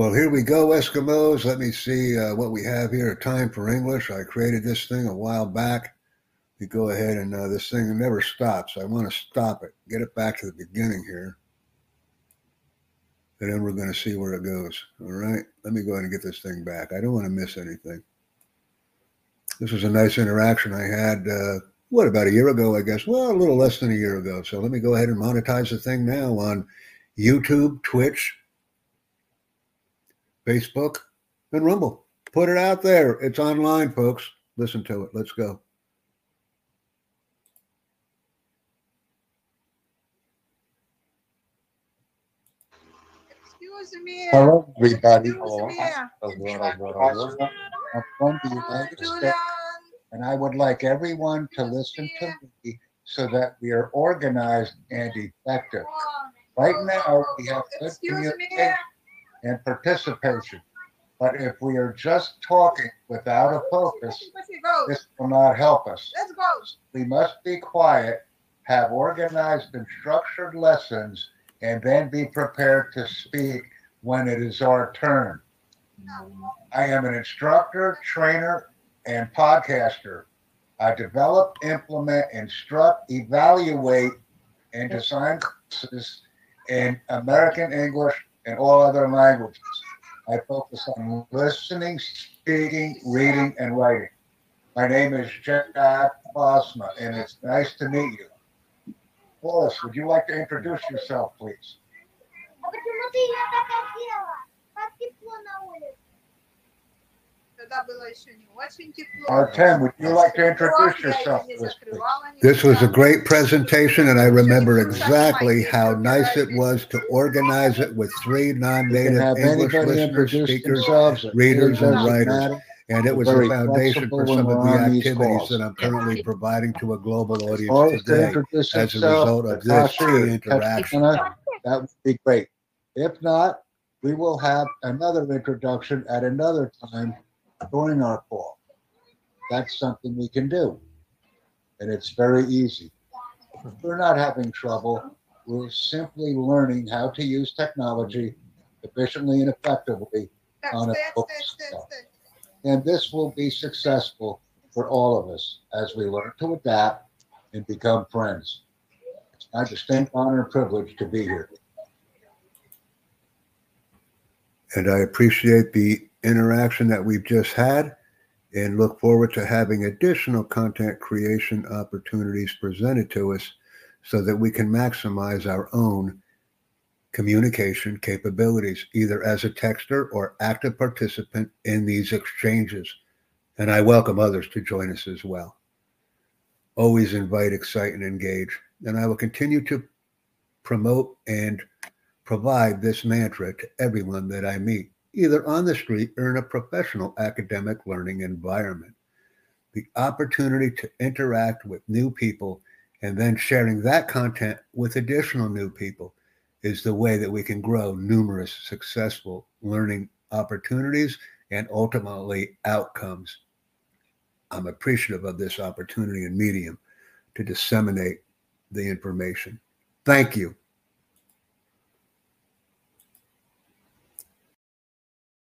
Well, here we go, Eskimos. Let me see uh, what we have here. Time for English. I created this thing a while back. You go ahead and uh, this thing never stops. I want to stop it, get it back to the beginning here. And then we're going to see where it goes. All right. Let me go ahead and get this thing back. I don't want to miss anything. This was a nice interaction I had, uh, what, about a year ago, I guess? Well, a little less than a year ago. So let me go ahead and monetize the thing now on YouTube, Twitch, Facebook, and Rumble. Put it out there. It's online, folks. Listen to it. Let's go. Excuse me. Hello, everybody. Excuse. I'm from the United States, and I would like everyone to listen to me so that we are organized and effective. Right now, we have good Excuse communication and participation. But if we are just talking without a focus, this will not help us. We must be quiet, have organized and structured lessons, and then be prepared to speak when it is our turn. I am an instructor, trainer, and podcaster. I develop, implement, instruct, evaluate, and design courses in American English and all other languages. I focus on listening, speaking, reading, and writing. My name is Jack Bosma, and it's nice to meet you. Boris, would you like to introduce yourself, please? Artem, would you like to introduce yourself? This was a great presentation, and I remember exactly how nice it was to organize it with three non-native English listeners, speakers, readers, and writers. And it was a foundation for some of the activities that I'm currently providing to a global audience today as a result of this interaction. That would be great. If not, we will have another introduction at another time during our call. That's something we can do. And it's very easy. We're not having trouble. We're simply learning how to use technology efficiently and effectively on a that's, And this will be successful for all of us as we learn to adapt and become friends. It's my distinct honor and privilege to be here. And I appreciate the interaction that we've just had and look forward to having additional content creation opportunities presented to us so that we can maximize our own communication capabilities, either as a texter or active participant in these exchanges. And I welcome others to join us as well. Always invite, excite, and engage. And I will continue to promote and provide this mantra to everyone that I meet, either on the street or in a professional academic learning environment. The opportunity to interact with new people and then sharing that content with additional new people is the way that we can grow numerous successful learning opportunities and ultimately outcomes. I'm appreciative of this opportunity and medium to disseminate the information. Thank you.